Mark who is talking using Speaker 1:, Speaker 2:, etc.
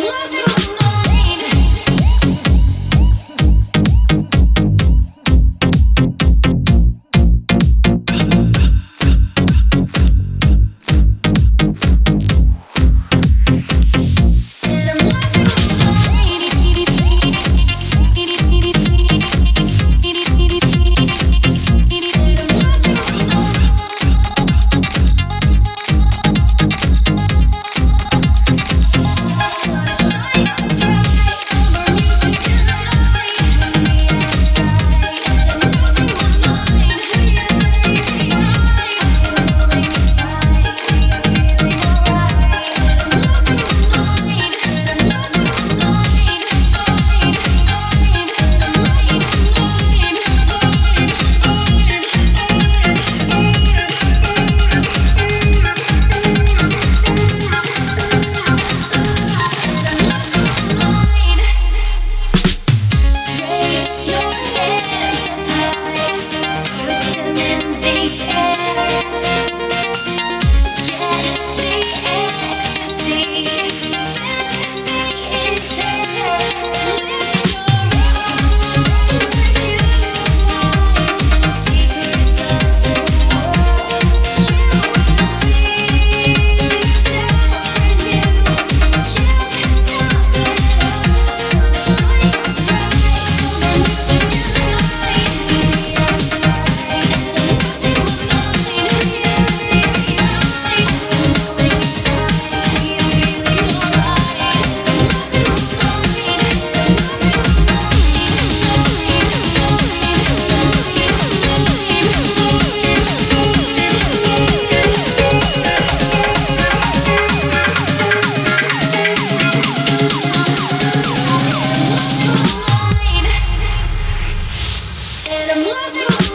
Speaker 1: losing my mind. Music